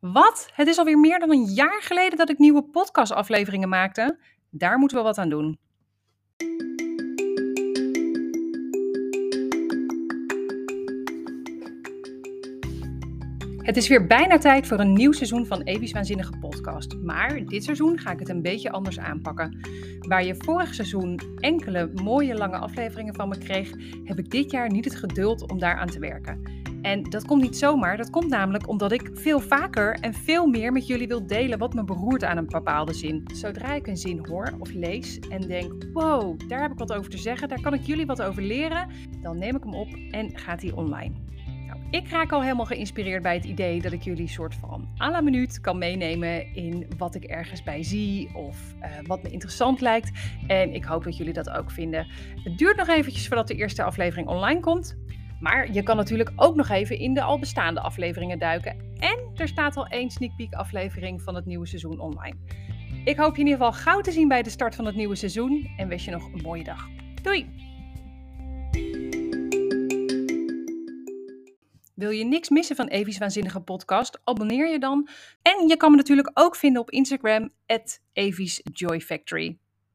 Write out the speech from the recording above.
Wat? Het is alweer meer dan een jaar geleden dat ik nieuwe podcastafleveringen maakte. Daar moeten we wat aan doen. Het is weer bijna tijd voor een nieuw seizoen van Evi's Waanzinnige Podcast. Maar dit seizoen ga ik het een beetje anders aanpakken. Waar je vorig seizoen enkele mooie lange afleveringen van me kreeg, heb ik dit jaar niet het geduld om daaraan te werken. En dat komt niet zomaar, dat komt namelijk omdat ik veel vaker en veel meer met jullie wil delen wat me beroert aan een bepaalde zin. Zodra ik een zin hoor of lees en denk, wow, daar heb ik wat over te zeggen, daar kan ik jullie wat over leren, dan neem ik hem op en gaat hij online. Nou, ik raak al helemaal geïnspireerd bij het idee dat ik jullie soort van à la minuut kan meenemen in wat ik ergens bij zie of uh, wat me interessant lijkt. En ik hoop dat jullie dat ook vinden. Het duurt nog eventjes voordat de eerste aflevering online komt. Maar je kan natuurlijk ook nog even in de al bestaande afleveringen duiken. En er staat al één sneak peek aflevering van het nieuwe seizoen online. Ik hoop je in ieder geval gauw te zien bij de start van het nieuwe seizoen. En wens je nog een mooie dag. Doei! Wil je niks missen van Evi's Waanzinnige podcast? Abonneer je dan. En je kan me natuurlijk ook vinden op Instagram, Evi's Joy Factory.